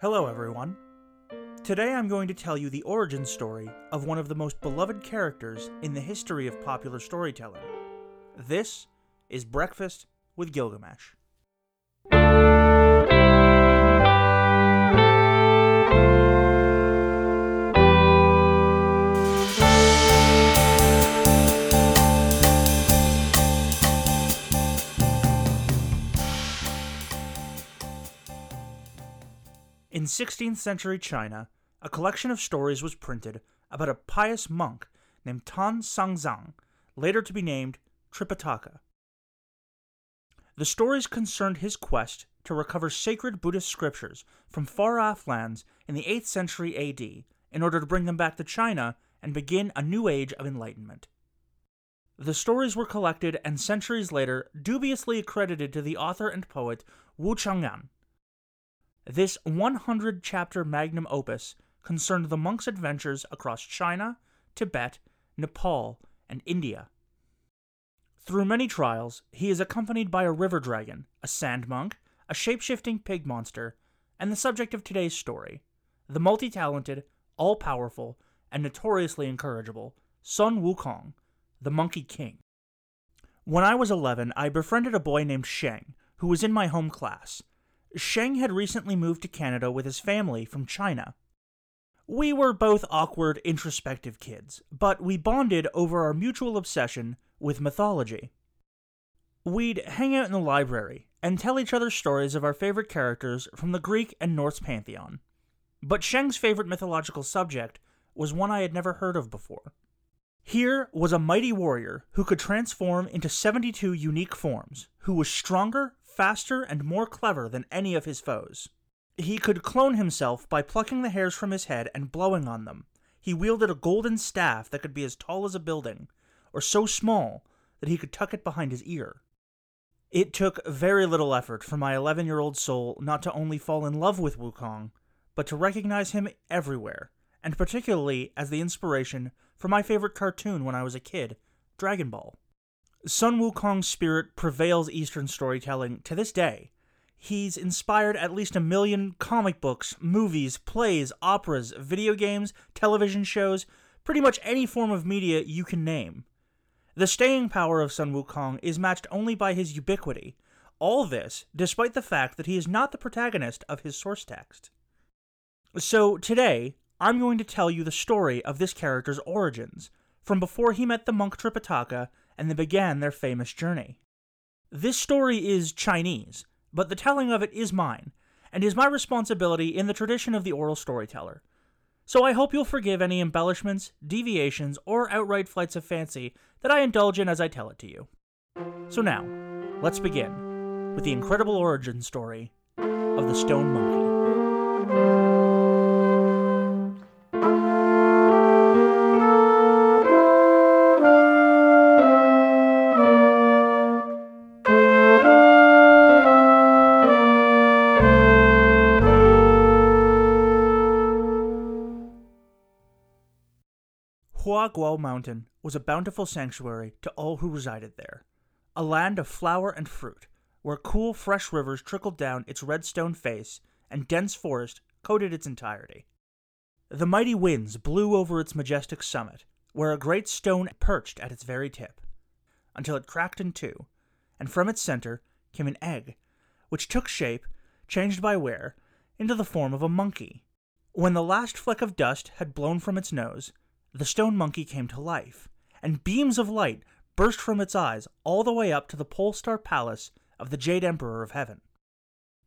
Hello, everyone. Today I'm going to tell you the origin story of one of the most beloved characters in the history of popular storytelling. This is Breakfast with Gilgamesh. In 16th century China, a collection of stories was printed about a pious monk named Tang Sanzang, later to be named Tripitaka. The stories concerned his quest to recover sacred Buddhist scriptures from far off lands in the 8th century AD in order to bring them back to China and begin a new age of enlightenment. The stories were collected and centuries later dubiously accredited to the author and poet Wu Cheng'en. This 100 chapter magnum opus concerned the monk's adventures across China, Tibet, Nepal, and India. Through many trials, he is accompanied by a river dragon, a sand monk, a shape shifting pig monster, and the subject of today's story the multi talented, all powerful, and notoriously incorrigible Sun Wukong, the Monkey King. When I was 11, I befriended a boy named Sheng, who was in my home class. Sheng had recently moved to Canada with his family from China. We were both awkward, introspective kids, but we bonded over our mutual obsession with mythology. We'd hang out in the library and tell each other stories of our favorite characters from the Greek and Norse pantheon. But Sheng's favorite mythological subject was one I had never heard of before. Here was a mighty warrior who could transform into 72 unique forms, who was stronger, faster, and more clever than any of his foes. He could clone himself by plucking the hairs from his head and blowing on them. He wielded a golden staff that could be as tall as a building, or so small that he could tuck it behind his ear. It took very little effort for my 11 year old soul not to only fall in love with Wukong, but to recognize him everywhere, and particularly as the inspiration for my favorite cartoon when I was a kid, Dragon Ball. Sun Wukong's spirit prevails Eastern storytelling to this day. He's inspired at least a million comic books, movies, plays, operas, video games, television shows, pretty much any form of media you can name. The staying power of Sun Wukong is matched only by his ubiquity. All this despite the fact that he is not the protagonist of his source text. So, today, I'm going to tell you the story of this character's origins, from before he met the monk Tripitaka and they began their famous journey. This story is Chinese, but the telling of it is mine, and is my responsibility in the tradition of the oral storyteller. So I hope you'll forgive any embellishments, deviations, or outright flights of fancy that I indulge in as I tell it to you. So now, let's begin with the incredible origin story of the Stone Monkey. Huaguo Mountain was a bountiful sanctuary to all who resided there, a land of flower and fruit, where cool, fresh rivers trickled down its red stone face and dense forest coated its entirety. The mighty winds blew over its majestic summit, where a great stone perched at its very tip, until it cracked in two, and from its center came an egg, which took shape, changed by wear, into the form of a monkey. When the last fleck of dust had blown from its nose, the stone monkey came to life, and beams of light burst from its eyes all the way up to the pole star palace of the Jade Emperor of Heaven.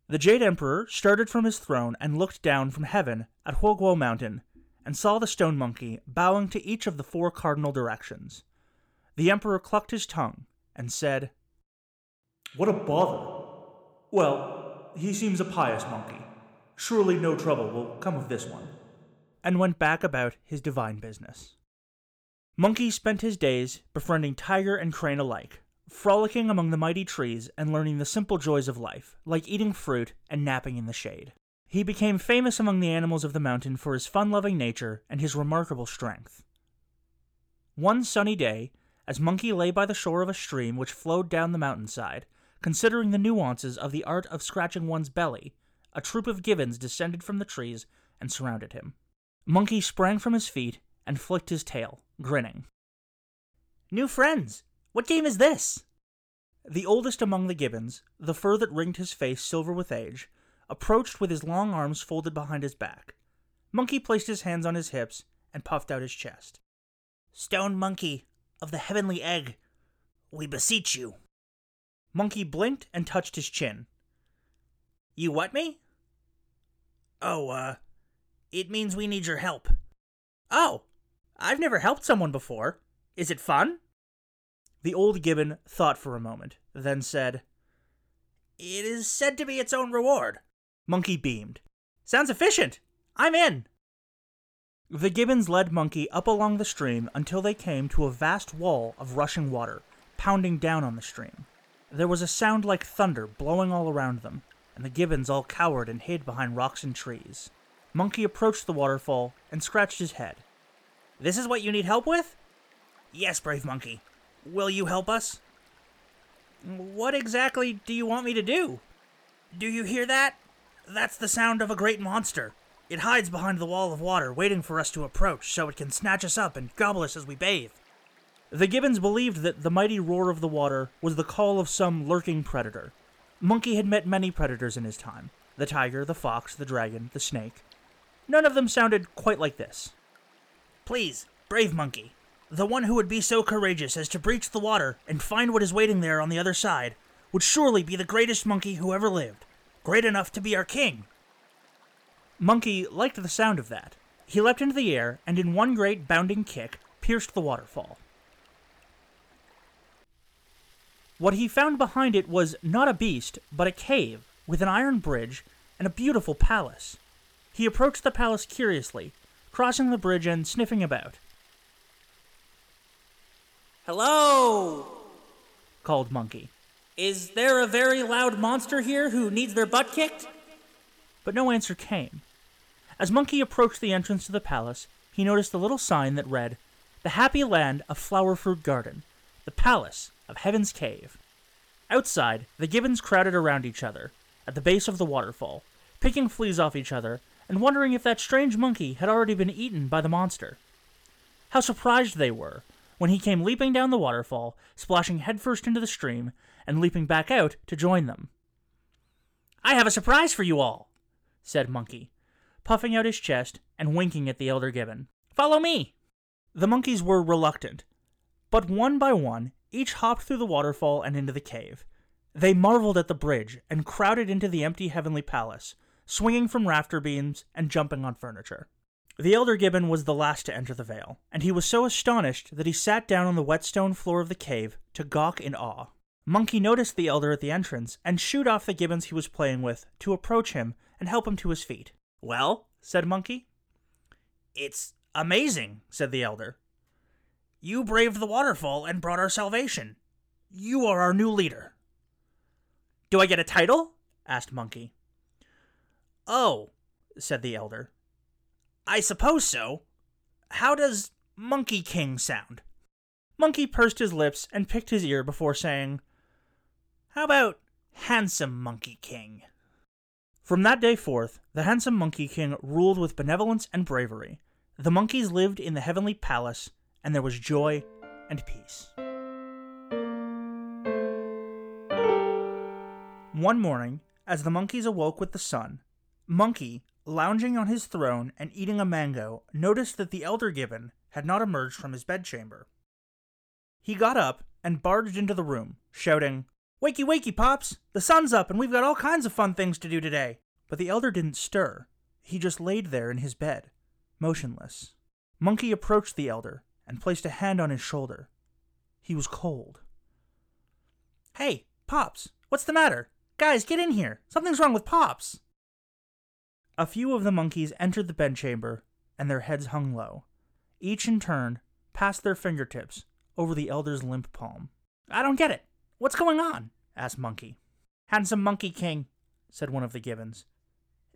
The Jade Emperor started from his throne and looked down from heaven at Huaguo Mountain and saw the stone monkey bowing to each of the four cardinal directions. The Emperor clucked his tongue and said, What a bother! Well, he seems a pious monkey. Surely no trouble will come of this one and went back about his divine business. Monkey spent his days befriending tiger and crane alike, frolicking among the mighty trees and learning the simple joys of life, like eating fruit and napping in the shade. He became famous among the animals of the mountain for his fun loving nature and his remarkable strength. One sunny day, as Monkey lay by the shore of a stream which flowed down the mountainside, considering the nuances of the art of scratching one's belly, a troop of gibbons descended from the trees and surrounded him. Monkey sprang from his feet and flicked his tail, grinning. New friends! What game is this? The oldest among the gibbons, the fur that ringed his face silver with age, approached with his long arms folded behind his back. Monkey placed his hands on his hips and puffed out his chest. Stone Monkey of the Heavenly Egg, we beseech you. Monkey blinked and touched his chin. You what me? Oh, uh, it means we need your help. Oh, I've never helped someone before. Is it fun? The old gibbon thought for a moment, then said, It is said to be its own reward. Monkey beamed. Sounds efficient. I'm in. The gibbons led Monkey up along the stream until they came to a vast wall of rushing water, pounding down on the stream. There was a sound like thunder blowing all around them, and the gibbons all cowered and hid behind rocks and trees. Monkey approached the waterfall and scratched his head. This is what you need help with? Yes, brave monkey. Will you help us? What exactly do you want me to do? Do you hear that? That's the sound of a great monster. It hides behind the wall of water, waiting for us to approach so it can snatch us up and gobble us as we bathe. The gibbons believed that the mighty roar of the water was the call of some lurking predator. Monkey had met many predators in his time the tiger, the fox, the dragon, the snake. None of them sounded quite like this. Please, brave monkey, the one who would be so courageous as to breach the water and find what is waiting there on the other side would surely be the greatest monkey who ever lived, great enough to be our king. Monkey liked the sound of that. He leapt into the air and, in one great bounding kick, pierced the waterfall. What he found behind it was not a beast, but a cave with an iron bridge and a beautiful palace. He approached the palace curiously, crossing the bridge and sniffing about. Hello, called Monkey. Is there a very loud monster here who needs their butt kicked? But no answer came. As Monkey approached the entrance to the palace, he noticed a little sign that read, The Happy Land of Flower Fruit Garden, the Palace of Heaven's Cave. Outside, the gibbons crowded around each other, at the base of the waterfall, picking fleas off each other and wondering if that strange monkey had already been eaten by the monster. How surprised they were when he came leaping down the waterfall, splashing headfirst into the stream, and leaping back out to join them. I have a surprise for you all, said Monkey, puffing out his chest and winking at the elder gibbon. Follow me! The monkeys were reluctant, but one by one, each hopped through the waterfall and into the cave. They marveled at the bridge and crowded into the empty heavenly palace, swinging from rafter beams and jumping on furniture. The elder gibbon was the last to enter the vale, and he was so astonished that he sat down on the wet stone floor of the cave to gawk in awe. Monkey noticed the elder at the entrance and shooed off the gibbons he was playing with to approach him and help him to his feet. Well, said Monkey. It's amazing, said the elder. You braved the waterfall and brought our salvation. You are our new leader. Do I get a title? asked Monkey. Oh, said the elder. I suppose so. How does Monkey King sound? Monkey pursed his lips and picked his ear before saying, How about Handsome Monkey King? From that day forth, the handsome Monkey King ruled with benevolence and bravery. The monkeys lived in the heavenly palace, and there was joy and peace. One morning, as the monkeys awoke with the sun, Monkey, lounging on his throne and eating a mango, noticed that the elder gibbon had not emerged from his bedchamber. He got up and barged into the room, shouting, Wakey, wakey, Pops! The sun's up and we've got all kinds of fun things to do today. But the elder didn't stir. He just laid there in his bed, motionless. Monkey approached the elder and placed a hand on his shoulder. He was cold. Hey, Pops, what's the matter? Guys, get in here. Something's wrong with Pops. A few of the monkeys entered the bedchamber, and their heads hung low. Each in turn passed their fingertips over the elder's limp palm. I don't get it. What's going on? asked Monkey. Handsome Monkey King, said one of the gibbons.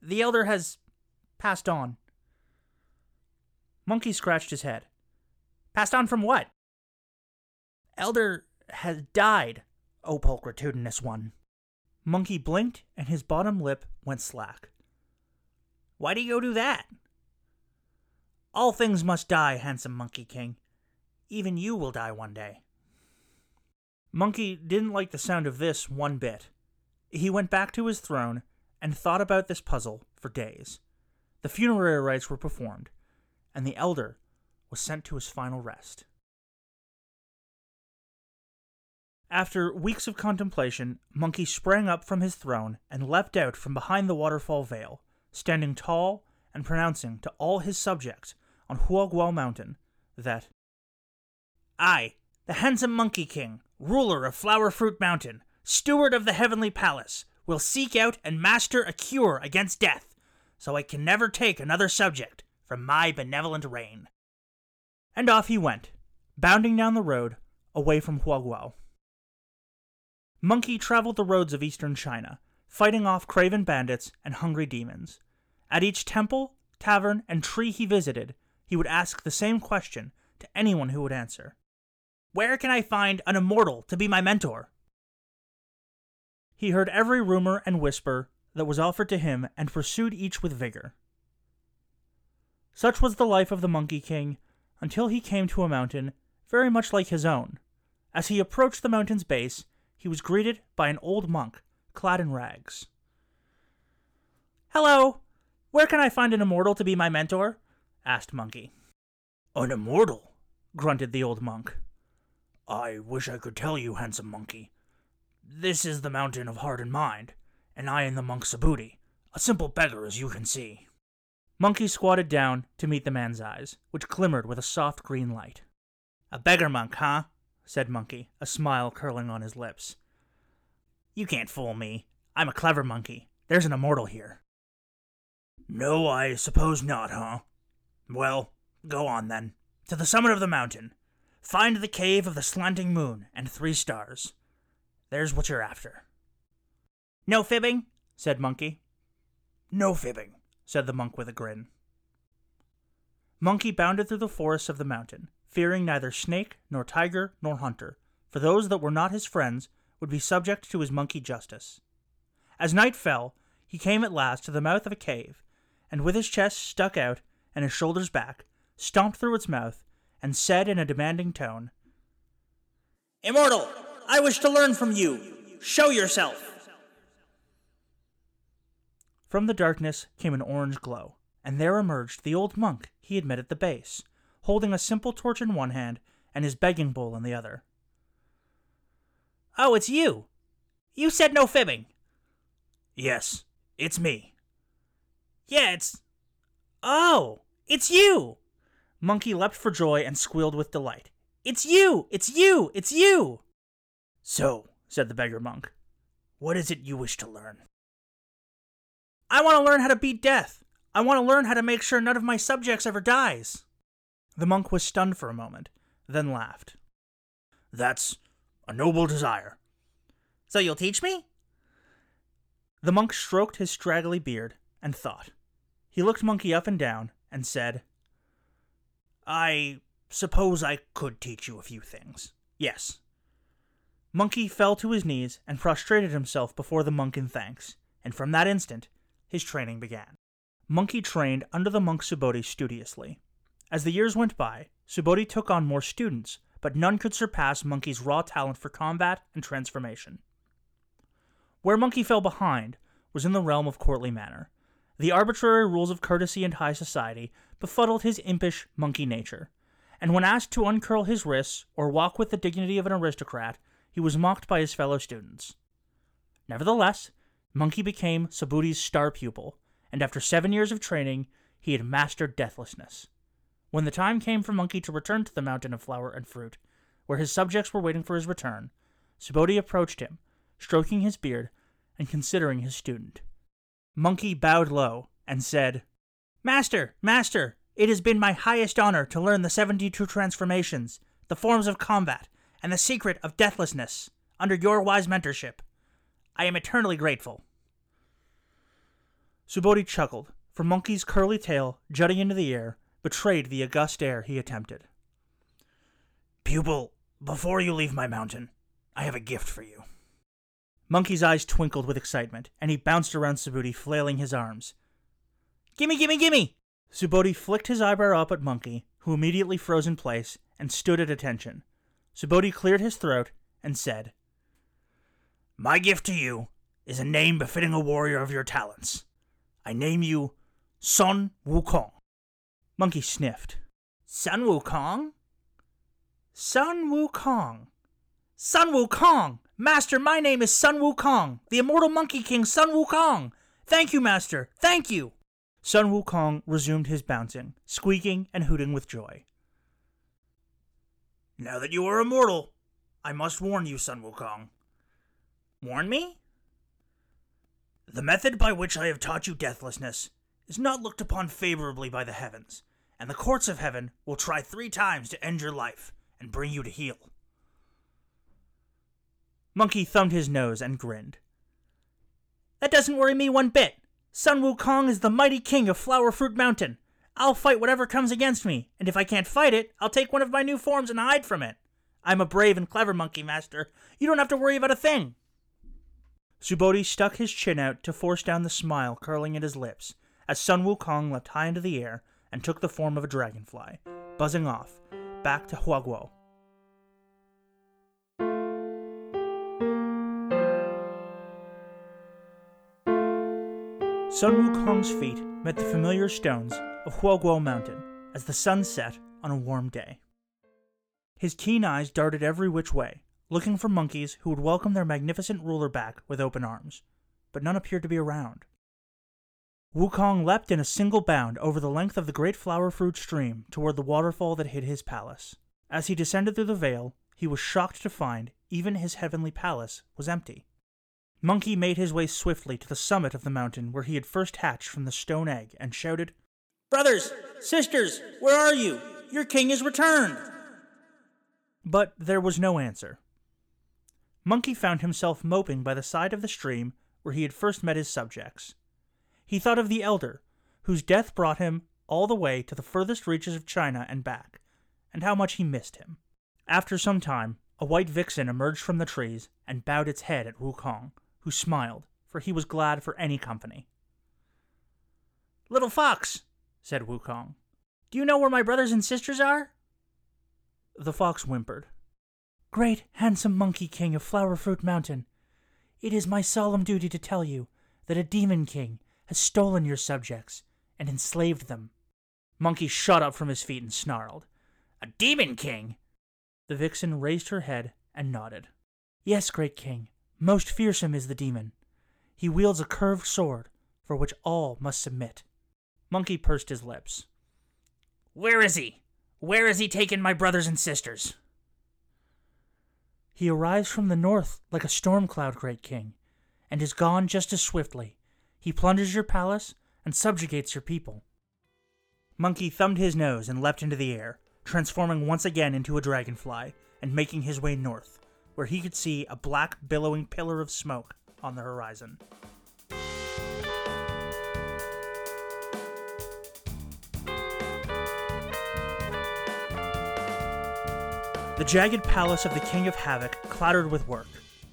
The elder has passed on. Monkey scratched his head. Passed on from what? Elder has died, O pulchritudinous one. Monkey blinked and his bottom lip went slack. Why do you go do that? All things must die, handsome Monkey King. Even you will die one day. Monkey didn't like the sound of this one bit. He went back to his throne and thought about this puzzle for days. The funerary rites were performed, and the elder was sent to his final rest. After weeks of contemplation, Monkey sprang up from his throne and leapt out from behind the waterfall veil, standing tall and pronouncing to all his subjects on Huaguo Mountain that I, the handsome Monkey King, ruler of Flower Fruit Mountain, steward of the Heavenly Palace, will seek out and master a cure against death, so I can never take another subject from my benevolent reign. And off he went, bounding down the road away from Huaguo. Monkey traveled the roads of eastern China, fighting off craven bandits and hungry demons. At each temple, tavern, and tree he visited, he would ask the same question to anyone who would answer Where can I find an immortal to be my mentor? He heard every rumor and whisper that was offered to him and pursued each with vigor. Such was the life of the Monkey King until he came to a mountain very much like his own. As he approached the mountain's base, he was greeted by an old monk clad in rags. Hello! Where can I find an immortal to be my mentor? asked Monkey. An immortal? grunted the old monk. I wish I could tell you, handsome monkey. This is the mountain of heart and mind, and I am the monk Subhuti, a simple beggar as you can see. Monkey squatted down to meet the man's eyes, which glimmered with a soft green light. A beggar monk, huh? said Monkey, a smile curling on his lips. You can't fool me. I'm a clever monkey. There's an immortal here. No, I suppose not, huh? Well, go on then. To the summit of the mountain. Find the cave of the slanting moon and three stars. There's what you're after. No fibbing, said Monkey. No fibbing, said the monk with a grin. Monkey bounded through the forests of the mountain, fearing neither snake, nor tiger, nor hunter, for those that were not his friends would be subject to his monkey justice. As night fell, he came at last to the mouth of a cave, and with his chest stuck out and his shoulders back, stomped through its mouth, and said in a demanding tone, Immortal, I wish to learn from you. Show yourself. From the darkness came an orange glow, and there emerged the old monk he had met at the base, holding a simple torch in one hand and his begging bowl in the other. Oh, it's you! You said no fibbing! Yes, it's me. Yeah, it's. Oh, it's you! Monkey leapt for joy and squealed with delight. It's you! It's you! It's you! So, said the beggar monk, what is it you wish to learn? I want to learn how to beat death. I want to learn how to make sure none of my subjects ever dies. The monk was stunned for a moment, then laughed. That's a noble desire. So you'll teach me? The monk stroked his straggly beard and thought. He looked Monkey up and down and said, I suppose I could teach you a few things. Yes. Monkey fell to his knees and prostrated himself before the monk in thanks, and from that instant his training began. Monkey trained under the monk Subodhi studiously. As the years went by, Subodhi took on more students, but none could surpass Monkey's raw talent for combat and transformation. Where Monkey fell behind was in the realm of courtly manner. The arbitrary rules of courtesy and high society befuddled his impish monkey nature, and when asked to uncurl his wrists or walk with the dignity of an aristocrat, he was mocked by his fellow students. Nevertheless, Monkey became Subhuti's star pupil, and after seven years of training, he had mastered deathlessness. When the time came for Monkey to return to the Mountain of Flower and Fruit, where his subjects were waiting for his return, Subodhi approached him, stroking his beard and considering his student. Monkey bowed low and said, Master, Master, it has been my highest honor to learn the seventy two transformations, the forms of combat, and the secret of deathlessness under your wise mentorship. I am eternally grateful. Subodhi chuckled, for Monkey's curly tail, jutting into the air, betrayed the august air he attempted. Pupil, before you leave my mountain, I have a gift for you. Monkey's eyes twinkled with excitement, and he bounced around Subodhi, flailing his arms. Gimme, gimme, gimme! Subodhi flicked his eyebrow up at Monkey, who immediately froze in place and stood at attention. Subodhi cleared his throat and said, My gift to you is a name befitting a warrior of your talents. I name you Sun Wukong. Monkey sniffed. Sun Wukong? Sun Wukong. Sun Wukong! Master, my name is Sun Wukong, the immortal Monkey King Sun Wukong! Thank you, Master! Thank you! Sun Wukong resumed his bouncing, squeaking and hooting with joy. Now that you are immortal, I must warn you, Sun Wukong. Warn me? The method by which I have taught you deathlessness is not looked upon favorably by the heavens, and the courts of heaven will try three times to end your life and bring you to heel. Monkey thumbed his nose and grinned. That doesn't worry me one bit. Sun Wukong is the mighty king of Flower Fruit Mountain. I'll fight whatever comes against me, and if I can't fight it, I'll take one of my new forms and hide from it. I'm a brave and clever monkey, master. You don't have to worry about a thing. Subodhi stuck his chin out to force down the smile curling at his lips as Sun Wukong leapt high into the air and took the form of a dragonfly, buzzing off, back to Huaguo. Sun Wukong's feet met the familiar stones of Huaguo Mountain as the sun set on a warm day. His keen eyes darted every which way, looking for monkeys who would welcome their magnificent ruler back with open arms, but none appeared to be around. Wukong leapt in a single bound over the length of the great flower fruit stream toward the waterfall that hid his palace. As he descended through the vale, he was shocked to find even his heavenly palace was empty. Monkey made his way swiftly to the summit of the mountain where he had first hatched from the stone egg and shouted, Brothers, sisters, where are you? Your king is returned! But there was no answer. Monkey found himself moping by the side of the stream where he had first met his subjects. He thought of the elder, whose death brought him all the way to the furthest reaches of China and back, and how much he missed him. After some time, a white vixen emerged from the trees and bowed its head at Wukong, who smiled, for he was glad for any company. Little fox, said Wukong, do you know where my brothers and sisters are? The fox whimpered. Great, handsome Monkey King of Flower Fruit Mountain, it is my solemn duty to tell you that a demon king has stolen your subjects and enslaved them. Monkey shot up from his feet and snarled. A demon king? The vixen raised her head and nodded. Yes, great king. Most fearsome is the demon. He wields a curved sword, for which all must submit. Monkey pursed his lips. Where is he? Where has he taken my brothers and sisters? He arrives from the north like a storm cloud, great king, and is gone just as swiftly. He plunders your palace and subjugates your people. Monkey thumbed his nose and leapt into the air, transforming once again into a dragonfly and making his way north, where he could see a black, billowing pillar of smoke on the horizon. The jagged palace of the King of Havoc clattered with work.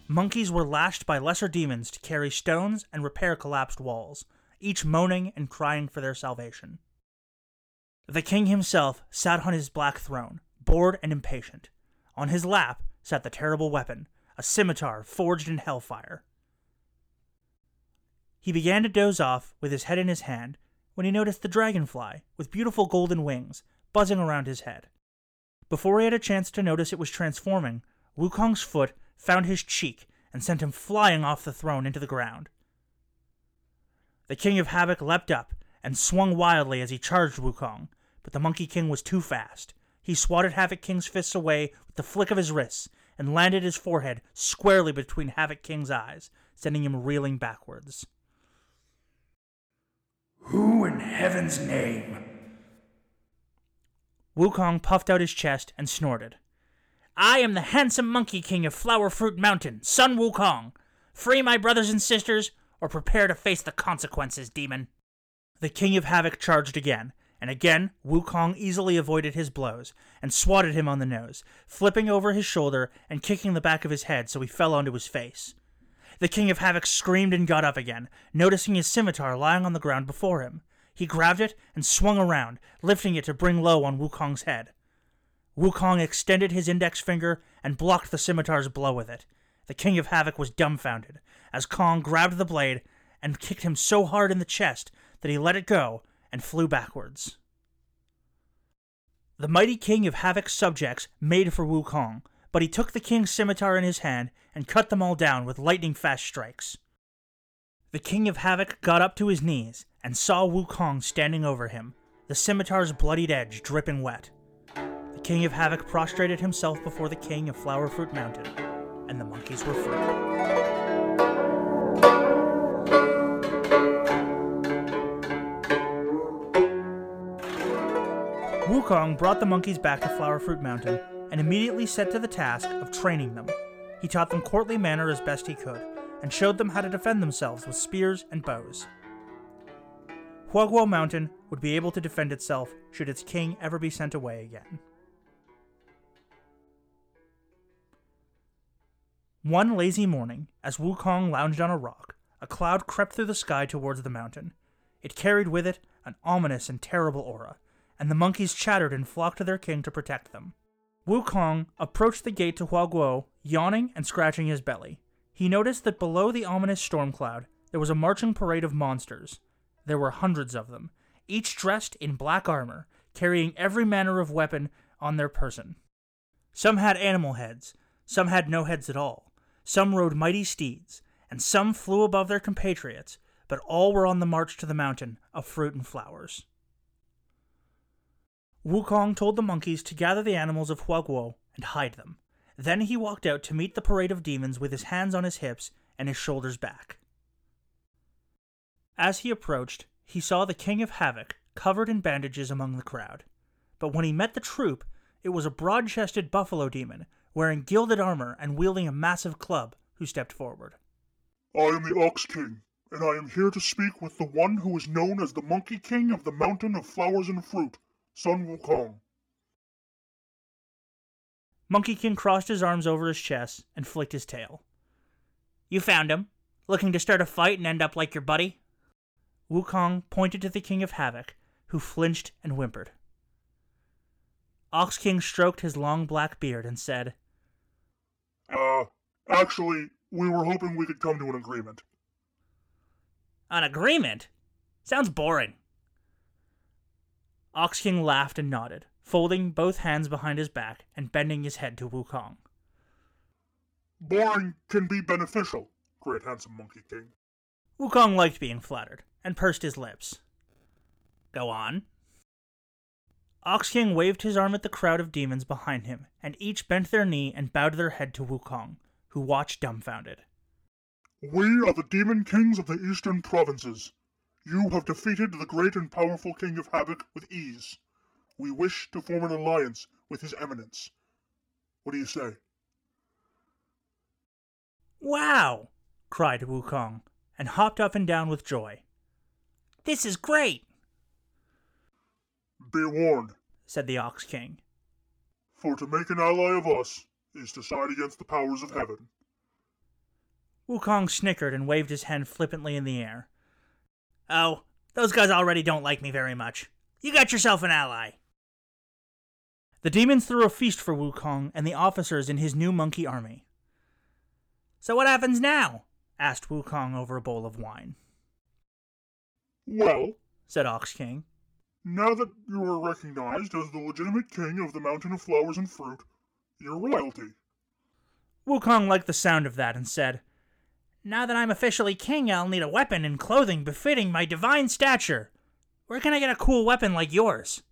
Monkeys were lashed by lesser demons to carry stones and repair collapsed walls, each moaning and crying for their salvation. The king himself sat on his black throne, bored and impatient. On his lap sat the terrible weapon, a scimitar forged in hellfire. He began to doze off with his head in his hand when he noticed the dragonfly, with beautiful golden wings, buzzing around his head. Before he had a chance to notice it was transforming, Wukong's foot found his cheek and sent him flying off the throne into the ground. The King of Havoc leapt up and swung wildly as he charged Wukong, but the Monkey King was too fast. He swatted Havoc King's fists away with the flick of his wrists and landed his forehead squarely between Havoc King's eyes, sending him reeling backwards. Who in heaven's name Wukong puffed out his chest and snorted. I am the handsome Monkey King of Flower Fruit Mountain, Sun Wukong. Free my brothers and sisters, or prepare to face the consequences, demon. The King of Havoc charged again, and again Wukong easily avoided his blows and swatted him on the nose, flipping over his shoulder and kicking the back of his head so he fell onto his face. The King of Havoc screamed and got up again, noticing his scimitar lying on the ground before him. He grabbed it and swung around, lifting it to bring low on Wukong's head. Wukong extended his index finger and blocked the scimitar's blow with it. The King of Havoc was dumbfounded as Kong grabbed the blade and kicked him so hard in the chest that he let it go and flew backwards. The mighty King of Havoc's subjects made for Wukong, but he took the king's scimitar in his hand and cut them all down with lightning fast strikes. The King of Havoc got up to his knees and saw Wukong standing over him, the scimitar's bloodied edge dripping wet. The King of Havoc prostrated himself before the King of Flowerfruit Mountain, and the monkeys were free. Wukong brought the monkeys back to Flower Fruit Mountain and immediately set to the task of training them. He taught them courtly manner as best he could, and showed them how to defend themselves with spears and bows. Huaguo Mountain would be able to defend itself should its king ever be sent away again. One lazy morning, as Wukong lounged on a rock, a cloud crept through the sky towards the mountain. It carried with it an ominous and terrible aura, and the monkeys chattered and flocked to their king to protect them. Wukong approached the gate to Huaguo, yawning and scratching his belly. He noticed that below the ominous storm cloud there was a marching parade of monsters. There were hundreds of them, each dressed in black armor, carrying every manner of weapon on their person. Some had animal heads, some had no heads at all, some rode mighty steeds, and some flew above their compatriots, but all were on the march to the mountain of fruit and flowers. Wukong told the monkeys to gather the animals of Huaguo and hide them. Then he walked out to meet the parade of demons with his hands on his hips and his shoulders back. As he approached, he saw the King of Havoc covered in bandages among the crowd. But when he met the troop, it was a broad chested buffalo demon wearing gilded armor and wielding a massive club who stepped forward. I am the Ox King, and I am here to speak with the one who is known as the Monkey King of the Mountain of Flowers and Fruit, Sun Wukong. Monkey King crossed his arms over his chest and flicked his tail. You found him? Looking to start a fight and end up like your buddy? Wukong pointed to the King of Havoc, who flinched and whimpered. Ox King stroked his long black beard and said, Uh, actually, we were hoping we could come to an agreement. An agreement? Sounds boring. Ox King laughed and nodded, folding both hands behind his back and bending his head to Wukong. Boring can be beneficial, great handsome Monkey King. Wukong liked being flattered and pursed his lips. Go on. Ox King waved his arm at the crowd of demons behind him, and each bent their knee and bowed their head to Wukong, who watched dumbfounded. We are the Demon Kings of the Eastern Provinces. You have defeated the great and powerful King of Havoc with ease. We wish to form an alliance with His Eminence. What do you say? Wow! cried Wukong, and hopped up and down with joy. This is great, Be warned, said the Ox King. for to make an ally of us is to side against the powers of heaven. Wukong snickered and waved his hand flippantly in the air. Oh, those guys already don't like me very much. You got yourself an ally. The demons threw a feast for Wukong and the officers in his new monkey army. So what happens now? asked Wukong over a bowl of wine. Well, Said Ox King. now that you are recognized as the legitimate king of the Mountain of Flowers and Fruit, you're royalty. Wukong liked the sound of that and said, Now that I'm officially king, I'll need a weapon and clothing befitting my divine stature. Where can I get a cool weapon like yours?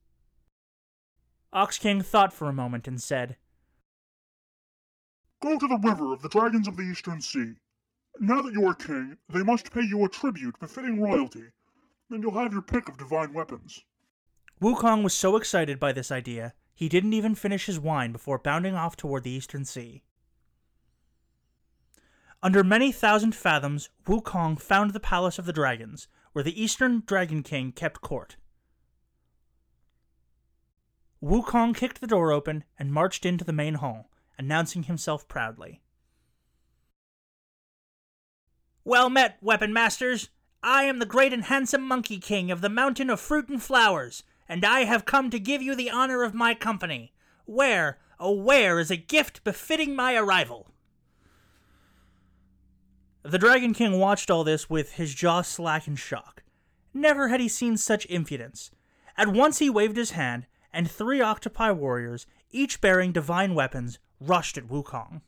Ox King thought for a moment and said, Go to the river of the dragons of the Eastern Sea. Now that you are king, they must pay you a tribute befitting royalty, and you'll have your pick of divine weapons. Wukong was so excited by this idea, he didn't even finish his wine before bounding off toward the eastern sea. Under many thousand fathoms, Wukong found the Palace of the Dragons, where the Eastern Dragon King kept court. Wukong kicked the door open and marched into the main hall, announcing himself proudly. Well met, weapon masters. I am the great and handsome Monkey King of the Mountain of Fruit and Flowers, and I have come to give you the honor of my company. Where, oh, where is a gift befitting my arrival? The Dragon King watched all this with his jaw slack in shock. Never had he seen such impudence. At once he waved his hand, and three octopi warriors, each bearing divine weapons, rushed at Wukong.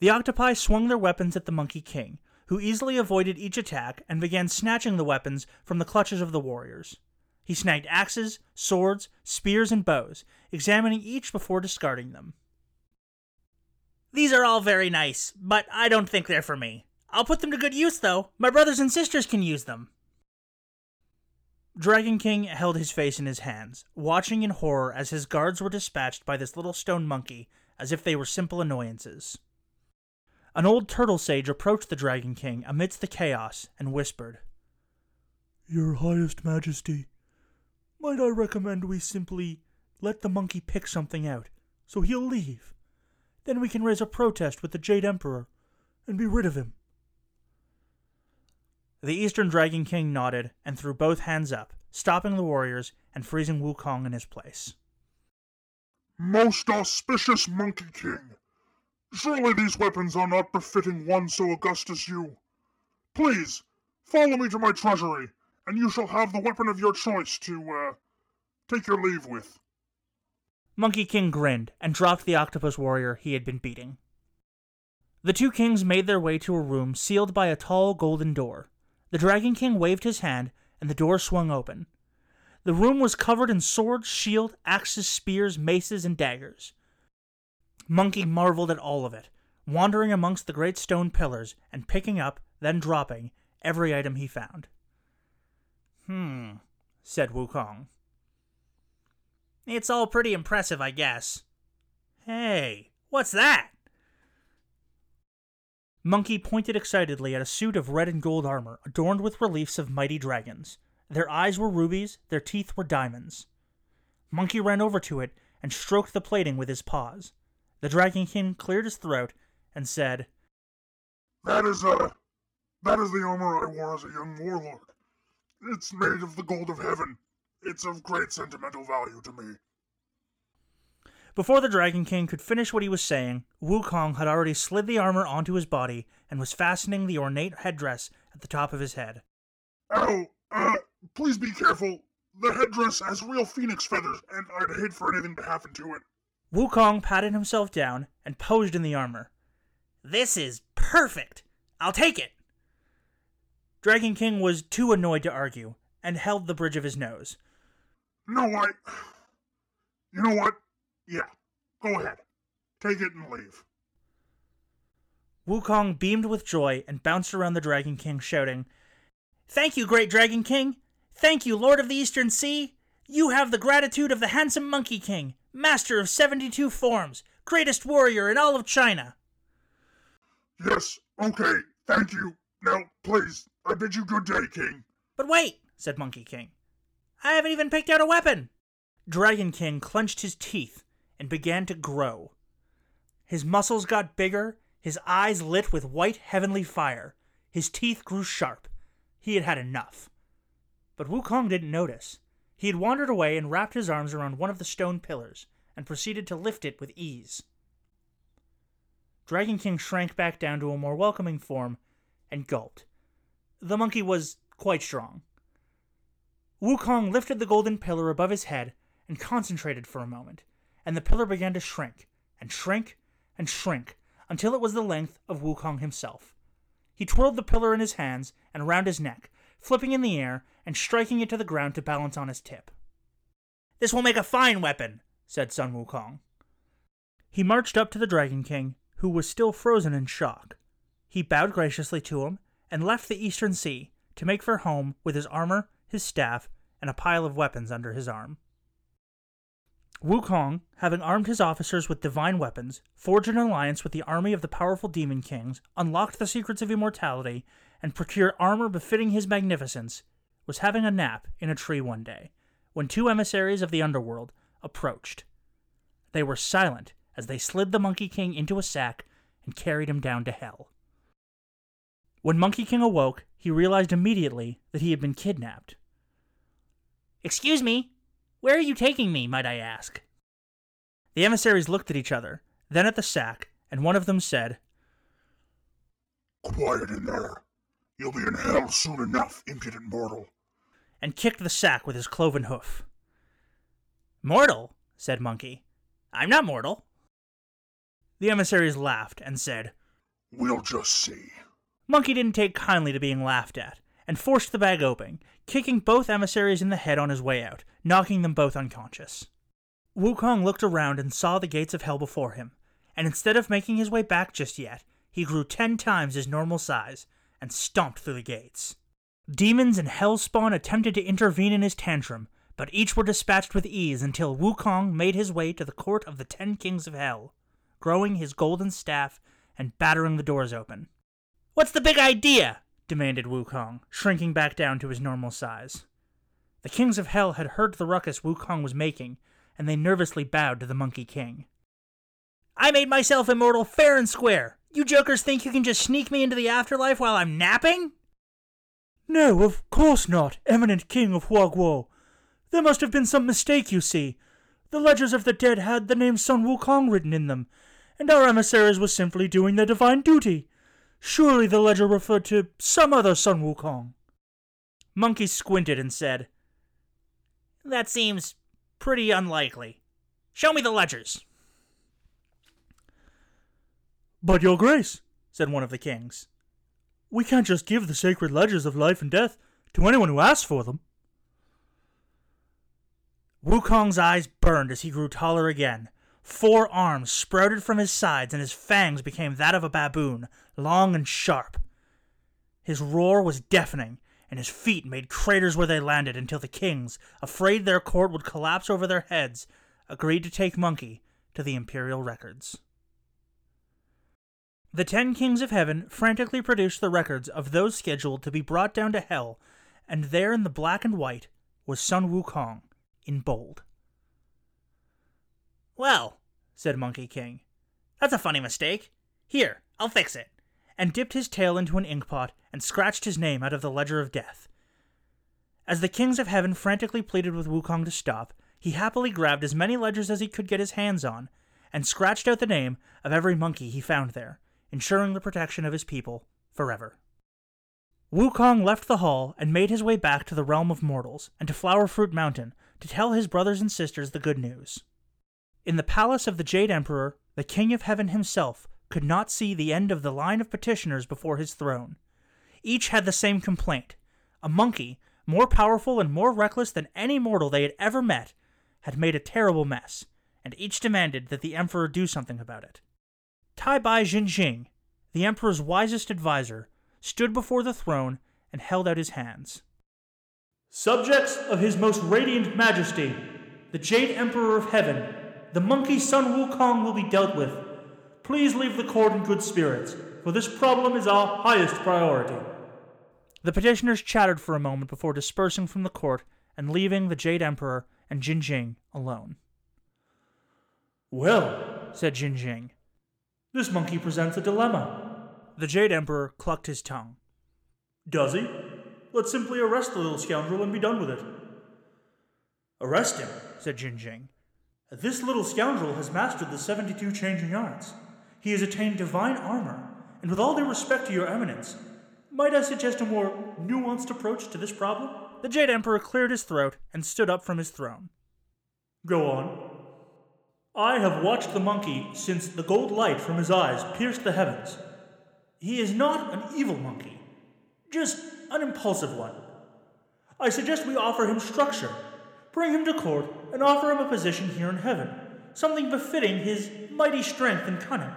The octopi swung their weapons at the Monkey King, who easily avoided each attack and began snatching the weapons from the clutches of the warriors. He snagged axes, swords, spears, and bows, examining each before discarding them. These are all very nice, but I don't think they're for me. I'll put them to good use, though. My brothers and sisters can use them. Dragon King held his face in his hands, watching in horror as his guards were dispatched by this little stone monkey as if they were simple annoyances. An old turtle sage approached the Dragon King amidst the chaos and whispered, Your highest majesty, might I recommend we simply let the monkey pick something out, so he'll leave? Then we can raise a protest with the Jade Emperor and be rid of him. The Eastern Dragon King nodded and threw both hands up, stopping the warriors and freezing Wukong in his place. Most auspicious Monkey King, Surely these weapons are not befitting one so august as you. Please, follow me to my treasury, and you shall have the weapon of your choice to, uh, take your leave with. Monkey King grinned and dropped the octopus warrior he had been beating. The two kings made their way to a room sealed by a tall golden door. The Dragon King waved his hand, and the door swung open. The room was covered in swords, shield, axes, spears, maces, and daggers. Monkey marveled at all of it, wandering amongst the great stone pillars and picking up, then dropping, every item he found. Hmm, said Wukong. It's all pretty impressive, I guess. Hey, what's that? Monkey pointed excitedly at a suit of red and gold armor adorned with reliefs of mighty dragons. Their eyes were rubies, their teeth were diamonds. Monkey ran over to it and stroked the plating with his paws. The Dragon King cleared his throat and said, That is, uh, that is the armor I wore as a young warlord. It's made of the gold of heaven. It's of great sentimental value to me. Before the Dragon King could finish what he was saying, Wukong had already slid the armor onto his body and was fastening the ornate headdress at the top of his head. Oh, uh, please be careful. The headdress has real phoenix feathers, and I'd hate for anything to happen to it. Wukong patted himself down and posed in the armor. This is perfect. I'll take it. Dragon King was too annoyed to argue and held the bridge of his nose. No, I. You know what? Yeah, go ahead. Take it and leave. Wukong beamed with joy and bounced around the Dragon King, shouting, Thank you, great Dragon King! Thank you, Lord of the Eastern Sea! You have the gratitude of the handsome Monkey King, master of 72 forms, greatest warrior in all of China. Yes, okay, thank you. Now, please, I bid you good day, King. But wait, said Monkey King. I haven't even picked out a weapon. Dragon King clenched his teeth and began to grow. His muscles got bigger, his eyes lit with white heavenly fire, his teeth grew sharp. He had had enough. But Wukong didn't notice. He had wandered away and wrapped his arms around one of the stone pillars and proceeded to lift it with ease. Dragon King shrank back down to a more welcoming form and gulped. The monkey was quite strong. Wukong lifted the golden pillar above his head and concentrated for a moment, and the pillar began to shrink and shrink and shrink until it was the length of Wukong himself. He twirled the pillar in his hands and around his neck, flipping in the air and striking it to the ground to balance on his tip. This will make a fine weapon, said Sun Wukong. He marched up to the Dragon King, who was still frozen in shock. He bowed graciously to him and left the Eastern Sea to make for home with his armor, his staff, and a pile of weapons under his arm. Wukong, having armed his officers with divine weapons, forged an alliance with the army of the powerful demon kings, unlocked the secrets of immortality, and procured armor befitting his magnificence, was having a nap in a tree one day when two emissaries of the underworld approached. They were silent as they slid the Monkey King into a sack and carried him down to hell. When Monkey King awoke, he realized immediately that he had been kidnapped. Excuse me, where are you taking me, might I ask? The emissaries looked at each other, then at the sack, and one of them said, Quiet in there. You'll be in hell soon enough, impudent mortal. and kicked the sack with his cloven hoof. Mortal, said Monkey. I'm not mortal. The emissaries laughed and said, We'll just see. Monkey didn't take kindly to being laughed at, and forced the bag open, kicking both emissaries in the head on his way out, knocking them both unconscious. Wukong looked around and saw the gates of hell before him, and instead of making his way back just yet, he grew ten times his normal size and stomped through the gates. Demons and Hellspawn attempted to intervene in his tantrum, but each were dispatched with ease until Wukong made his way to the court of the Ten Kings of Hell, growing his golden staff and battering the doors open. What's the big idea? Demanded Wukong, shrinking back down to his normal size. The kings of hell had heard the ruckus Wukong was making, and they nervously bowed to the Monkey King. I made myself immortal fair and square. You jokers think you can just sneak me into the afterlife while I'm napping? No, of course not, eminent king of Huaguo. There must have been some mistake, you see. The ledgers of the dead had the name Sun Wukong written in them, and our emissaries were simply doing their divine duty. Surely the ledger referred to some other Sun Wukong. Monkey squinted and said, That seems pretty unlikely. Show me the ledgers. But, Your Grace, said one of the kings, we can't just give the sacred ledgers of life and death to anyone who asks for them. Wukong's eyes burned as he grew taller again. Four arms sprouted from his sides, and his fangs became that of a baboon, long and sharp. His roar was deafening, and his feet made craters where they landed until the kings, afraid their court would collapse over their heads, agreed to take Monkey to the imperial records. The ten kings of heaven frantically produced the records of those scheduled to be brought down to hell, and there in the black and white was Sun Wukong in bold. Well, said Monkey King, that's a funny mistake. Here, I'll fix it. and dipped his tail into an inkpot and scratched his name out of the ledger of death. As the kings of heaven frantically pleaded with Wukong to stop, he happily grabbed as many ledgers as he could get his hands on and scratched out the name of every monkey he found there, ensuring the protection of his people forever. Wukong left the hall and made his way back to the realm of mortals and to Flower Fruit Mountain to tell his brothers and sisters the good news. In the palace of the Jade Emperor, the King of Heaven himself could not see the end of the line of petitioners before his throne. Each had the same complaint. A monkey, more powerful and more reckless than any mortal they had ever met, had made a terrible mess, and each demanded that the Emperor do something about it. Tai Bai Jinjing, the Emperor's wisest adviser, stood before the throne and held out his hands. Subjects of His Most Radiant Majesty, the Jade Emperor of Heaven, the monkey Sun Wukong will be dealt with. Please leave the court in good spirits, for this problem is our highest priority. The petitioners chattered for a moment before dispersing from the court and leaving the Jade Emperor and Jinjing alone. Well, Said Jinjing. this monkey presents a dilemma. The Jade Emperor clucked his tongue. Does he? Let's simply arrest the little scoundrel and be done with it. Arrest him? Said Jinjing. This little scoundrel has mastered the 72 changing arts. He has attained divine armor, and with all due respect to your eminence, might I suggest a more nuanced approach to this problem? The Jade Emperor cleared his throat and stood up from his throne. Go on. I have watched the monkey since the gold light from his eyes pierced the heavens. He is not an evil monkey, just an impulsive one. I suggest we offer him structure, bring him to court, and offer him a position here in heaven, something befitting his mighty strength and cunning.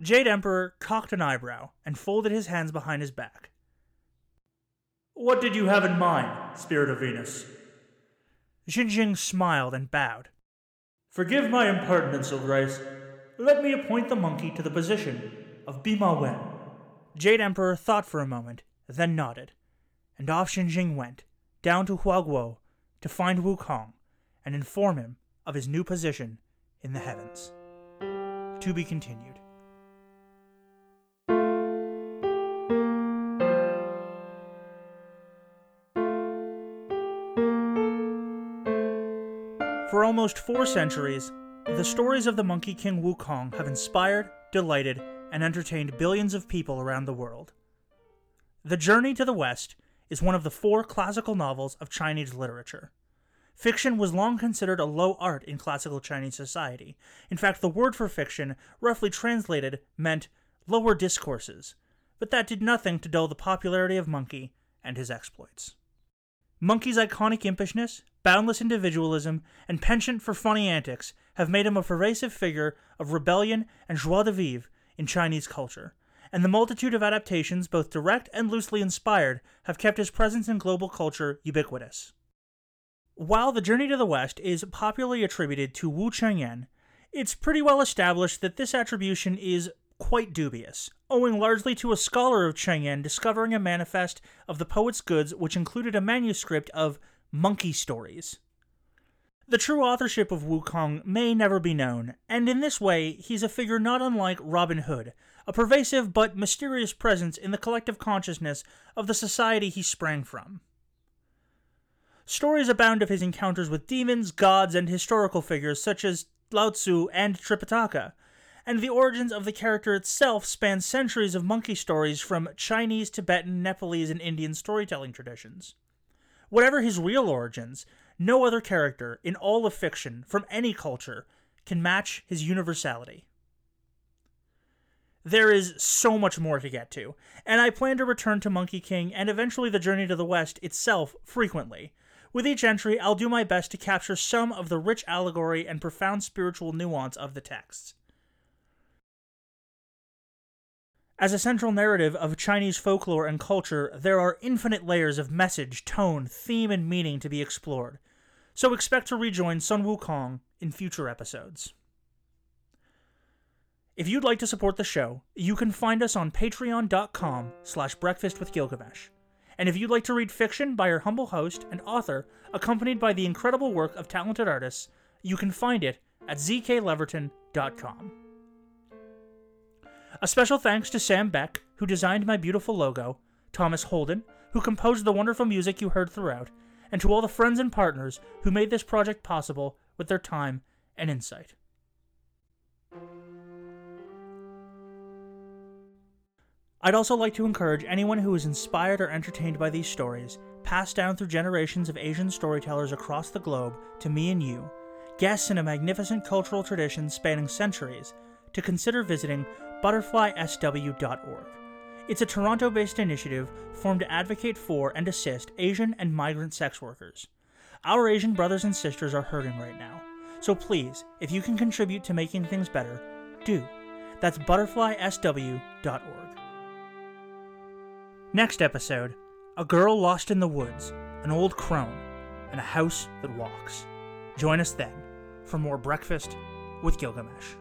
Jade Emperor cocked an eyebrow and folded his hands behind his back. What did you have in mind, Spirit of Venus? Jinjing smiled and bowed. Forgive my impertinence, O Grace. Let me appoint the monkey to the position of Bima Wen. Jade Emperor thought for a moment, then nodded, and off Jinjing went, down to Huaguo, to find Wukong and inform him of his new position in the heavens. To be continued. For almost four centuries, the stories of the Monkey King Wukong have inspired, delighted, and entertained billions of people around the world. The journey to the West is one of the four classical novels of Chinese literature. Fiction was long considered a low art in classical Chinese society. In fact, the word for fiction, roughly translated, meant lower discourses, but that did nothing to dull the popularity of Monkey and his exploits. Monkey's iconic impishness, boundless individualism, and penchant for funny antics have made him a pervasive figure of rebellion and joie de vivre in Chinese culture, and the multitude of adaptations, both direct and loosely inspired, have kept his presence in global culture ubiquitous. While The Journey to the West is popularly attributed to Wu Cheng'en, it's pretty well established that this attribution is quite dubious, owing largely to a scholar of Cheng'en discovering a manifest of the poet's goods which included a manuscript of monkey stories. The true authorship of Wukong may never be known, and in this way, he's a figure not unlike Robin Hood, a pervasive but mysterious presence in the collective consciousness of the society he sprang from. Stories abound of his encounters with demons, gods, and historical figures such as Lao Tzu and Tripitaka, and the origins of the character itself span centuries of monkey stories from Chinese, Tibetan, Nepalese, and Indian storytelling traditions. Whatever his real origins, no other character in all of fiction from any culture can match his universality. There is so much more to get to, and I plan to return to Monkey King and eventually the Journey to the West itself frequently. With each entry, I'll do my best to capture some of the rich allegory and profound spiritual nuance of the texts. As a central narrative of Chinese folklore and culture, there are infinite layers of message, tone, theme, and meaning to be explored so expect to rejoin Sun Wukong in future episodes. If you'd like to support the show, you can find us on patreon.com slash breakfast with Gilgamesh. And if you'd like to read fiction by our humble host and author, accompanied by the incredible work of talented artists, you can find it at zkleverton.com. A special thanks to Sam Beck, who designed my beautiful logo, Thomas Holden, who composed the wonderful music you heard throughout, and to all the friends and partners who made this project possible with their time and insight. I'd also like to encourage anyone who is inspired or entertained by these stories, passed down through generations of Asian storytellers across the globe to me and you, guests in a magnificent cultural tradition spanning centuries, to consider visiting butterflysw.org. It's a Toronto based initiative formed to advocate for and assist Asian and migrant sex workers. Our Asian brothers and sisters are hurting right now, so please, if you can contribute to making things better, do. That's butterflysw.org. Next episode A Girl Lost in the Woods, an Old Crone, and a House That Walks. Join us then for more Breakfast with Gilgamesh.